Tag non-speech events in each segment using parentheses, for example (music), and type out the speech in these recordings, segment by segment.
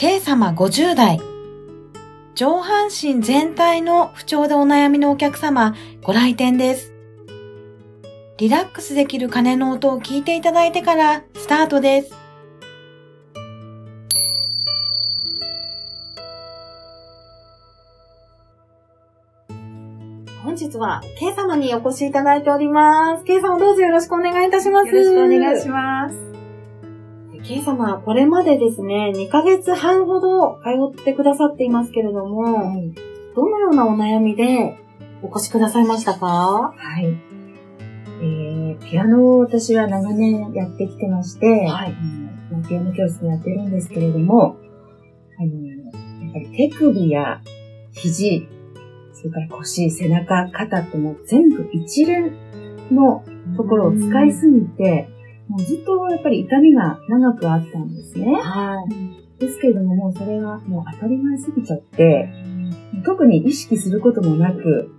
K 様50代。上半身全体の不調でお悩みのお客様、ご来店です。リラックスできる鐘の音を聞いていただいてからスタートです。本日は K 様にお越しいただいております。K 様どうぞよろしくお願いいたします。よろしくお願いします。ケイ様、これまでですね、2ヶ月半ほど通ってくださっていますけれども、はい、どのようなお悩みでお越しくださいましたか？はい。えー、ピアノを私は長年やってきてまして、はい、うん、ピアノ教室でやってるんですけれども、あの、やっぱり手首や肘、それから腰、背中、肩ってもう全部一連のところを使いすぎて、もうずっとやっぱり痛みが長くあったんですね。はい。ですけれども、もうそれがもう当たり前すぎちゃって、特に意識することもなく、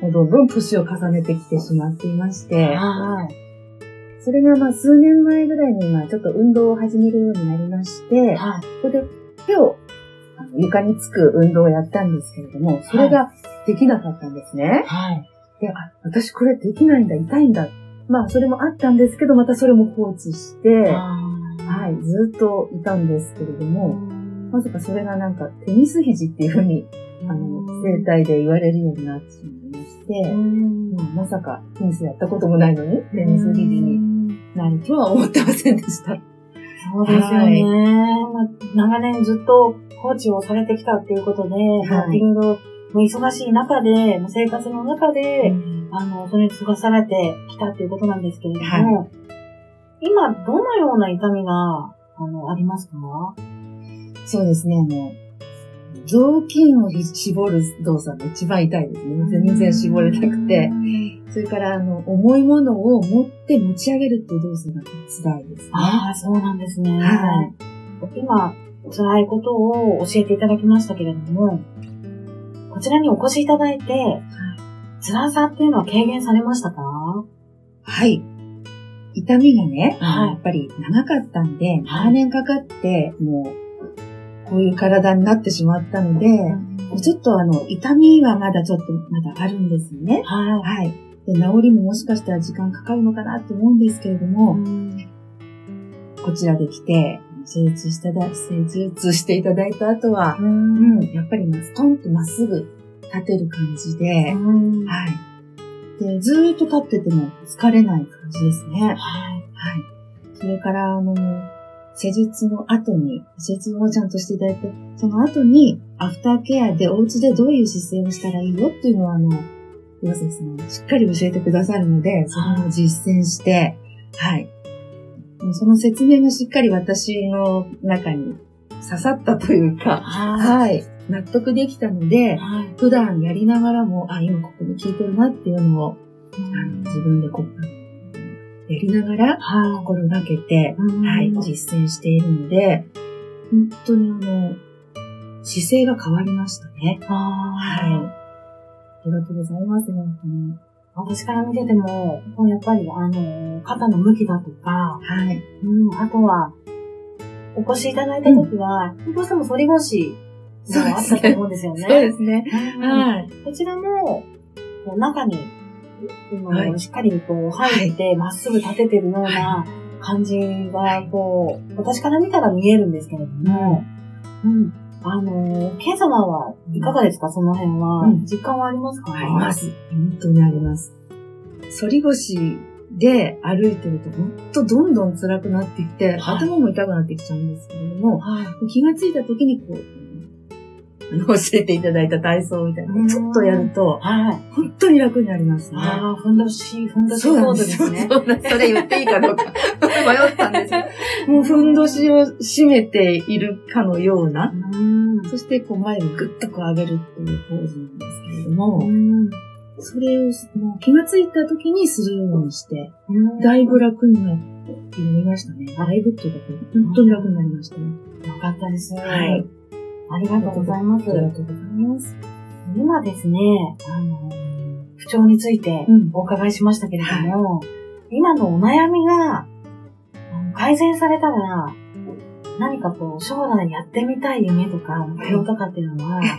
もうどんどん年を重ねてきてしまっていまして、はい。それがまあ数年前ぐらいにまあちょっと運動を始めるようになりまして、はい、ここで手を床につく運動をやったんですけれども、それができなかったんですね。はい。で、あ、私これできないんだ、痛いんだまあ、それもあったんですけど、またそれも放置して、はい、ずっといたんですけれども、まさかそれがなんかテニス肘っていうふうに、あの、生態で言われるようになってしまいまして、まあ、まさかテニスやったこともないのに、テニス肘になるとは思ってませんでした。そうですよね。まあ、長年ずっとコーチをされてきたっていうことで、はい、いろいろ忙しい中で、生活の中で、うんあの、それに過ごされてきたっていうことなんですけれども、はい、今、どのような痛みが、あの、ありますか？そうですね、あの、雑巾を絞る動作が一番痛いですね。全然絞れなくて。それから、あの、重いものを持って持ち上げるっていう動作が辛いですね。ああ、そうなんですね。はい。今、辛いことを教えていただきましたけれども、こちらにお越しいただいて、辛さっていうのは軽減されましたか？はい。痛みがね、はい、やっぱり長かったんで、長年かかって、もう、こういう体になってしまったので、うん、ちょっとあの、痛みはまだちょっとまだあるんですよね。はい。はい。で、治りももしかしたら時間かかるのかなと思うんですけれども、うん、こちらで来て、施術しただ、施術していただいた後は、うん、やっぱりストンとまっすぐ立てる感じで、はい。で、ずーっと立ってても疲れない感じですね。はい。はい。それから、あの、施術の後に、施術をちゃんとしていただいて、その後に、アフターケアでお家でどういう姿勢をしたらいいよっていうのは、あの、岩崎さんしっかり教えてくださるので、それを実践して、はい。その説明がしっかり私の中に刺さったというか、はい。納得できたので、はい、普段やりながらも、あ、今ここに聞いてるなっていうのを、うん、あの自分でこう、やりながら心がけて、はい、実践しているので、本当にあの、姿勢が変わりましたね。はい。ありがとうございます、本当に。私から見てても、やっぱり、あの、肩の向きだとか、はい。うん、あとは、お越しいただいたときは、うん、どうしても反り腰のがあったと思うんですよね。そうですね。はい。こちらも、こう中に、はい、しっかりこう入って、ま、っすぐ立ててるような感じが、こう、私から見たら見えるんですけれども、うん。あの、ケイ様はいかがですか？その辺は。実感はありますか？あります。本当にあります。反り腰で歩いてると、ほんとどんどん辛くなってきて、はい、頭も痛くなってきちゃうんですけれども、はい、気がついた時にこう、(laughs) 教えていただいた体操みたいなちょっとやると、はい、本当に楽になりますね。ああ、ふんどし、ふんどしコードですね。そう (laughs) それ言っていいかどうか迷ったんですけど、もうふんどしを締めているかのような、うそしてこう前をぐっとこう上げるっていうポーズなんですけれども、それをもう気がついた時にするようにして、だいぶ楽になっていましたね。だいぶっていうか、本当に楽になりましたね。よかったです。はい。ありがとうございます。ありがとうございます。今ですね、あの、不調についてお伺いしましたけれども、うん、今のお悩みが改善されたら、何かこう、将来やってみたい夢とか、目標とかっていうのは、(laughs)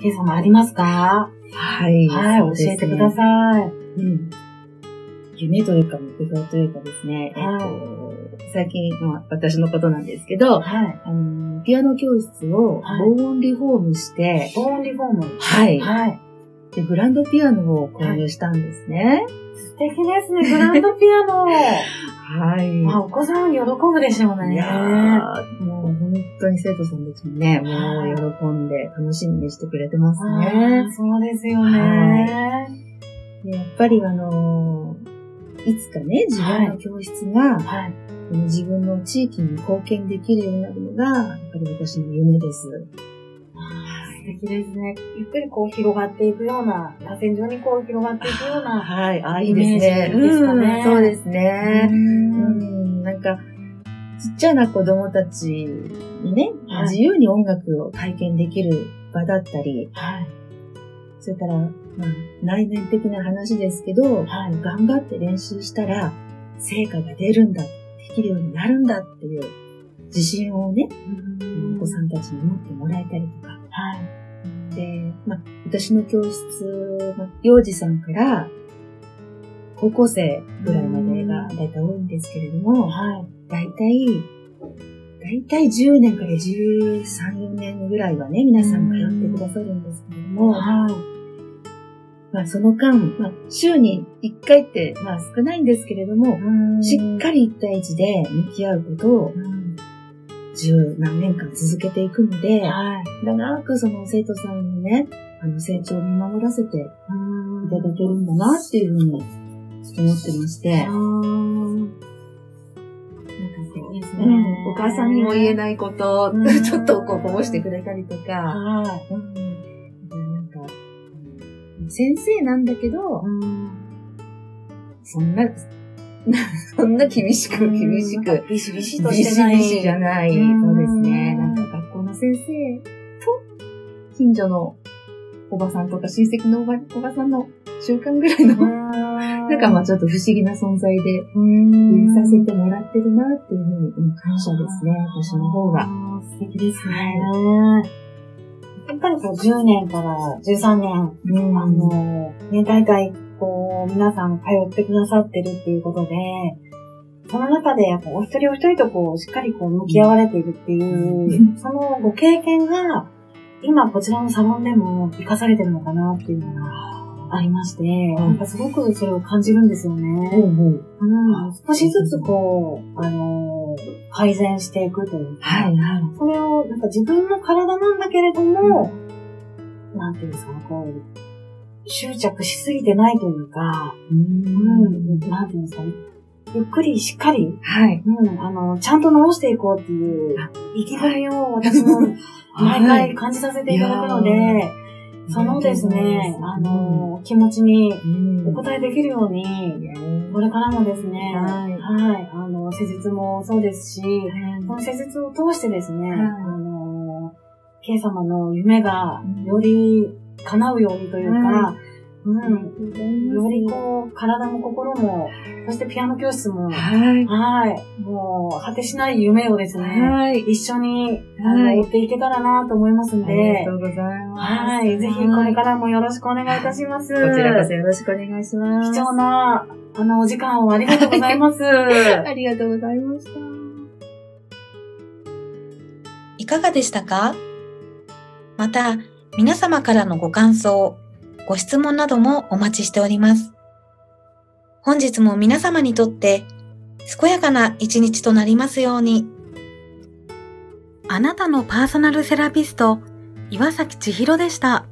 ケイさんもありますか？はい。はい、教えてください。うん。夢というか目標というかですね、はい、えっと、最近、まあ、私のことなんですけど、はい、あのピアノ教室を防音リフォームして、防音リフォームはい。はい。で、グランドピアノを購入したんですね。素敵ですね、グランドピアノ。(laughs) はい。まあ、お子さん喜ぶでしょうね。いやもう本当に生徒さんたちもね、もう喜んで楽しみにしてくれてますね。そうですよね。はい、やっぱりあのいつかね、自分の教室が、はい、自分の地域に貢献できるようになるのが、やっぱり私の夢です。素敵ですね。ゆっくりこう広がっていくような、螺旋状にこう広がっていくような。はい、あ、いいですね。ですかね。そうですね。うん、なんか、ちっちゃな子供たちにね、はい、自由に音楽を体験できる場だったり、はい、それから、まあ、内面的な話ですけど、はい、頑張って練習したら成果が出るんだ、できるようになるんだっていう自信をね、お子さんたちに持ってもらえたりとか、はい、で、まあ、私の教室、まあ、幼児さんから高校生ぐらいまでがだいたい多いんですけれども、はい、だいたい、だいたい10年から13、4年ぐらいはね、皆さん通ってくださるんですけれども、はい、まあ、その間、まあ、週に1回って、まあ、少ないんですけれども、しっかり1対1で向き合うことを、十何年間続けていくので、はい、長くその生徒さんのね、あの成長を見守らせていただけるんだなっていうふうに思ってまして。うん、お母さんにも言えないこと、(laughs) ちょっとこうこぼしてくれたりとか、先生なんだけど、うん、そんな、(laughs) そんな厳しく、厳しく、ビシビシとしてない。ビシビシじゃない。そうですね。なんか学校の先生と、近所のおばさんとか親戚のおばおばさんの習慣ぐらいの、なんかまあちょっと不思議な存在で、入させてもらってるなっていうふうに感謝ですね、私の方が。素敵ですね。やっぱりこう10年から13年、うん、あの、ね、大体こう皆さん通ってくださってるっていうことで、その中でやっぱお一人お一人とこうしっかりこう向き合われているっていう、そのご経験が今こちらのサロンでも活かされてるのかなっていうのがありまして、なんかすごくそれを感じるんですよね。うんうん、少しずつこう、あのー、改善していくというか、はいはい、それをなんか自分の体なんだけれども、うん、なんていうんですかね、こう、執着しすぎてないというか、うん、なんていうんですかね、ゆっくりしっかり、はい。うん、あの、ちゃんと直していこうっていう、生きがいを私も毎回感じさせていただくので、そのですね、あの、気持ちにお答えできるように、これからもですね、はい、はい、あの、施術もそうですし、この施術を通してですね、あの、K 様の夢がより叶うようにというか、うん。よりこう、体も心も、そしてピアノ教室も、はい。はい。もう、果てしない夢をですね、はい。一緒に、はい。追っていけたらなと思いますんで。ありがとうございます。はい。ぜひ、これからもよろしくお願いいたします。こちらこそよろしくお願いします。貴重な、あの、お時間をありがとうございます。(laughs) ありがとうございました。いかがでしたか？また、皆様からのご感想、ご質問などもお待ちしております。本日も皆様にとって健やかな一日となりますように。あなたのパーソナルセラピスト、岩崎千尋でした。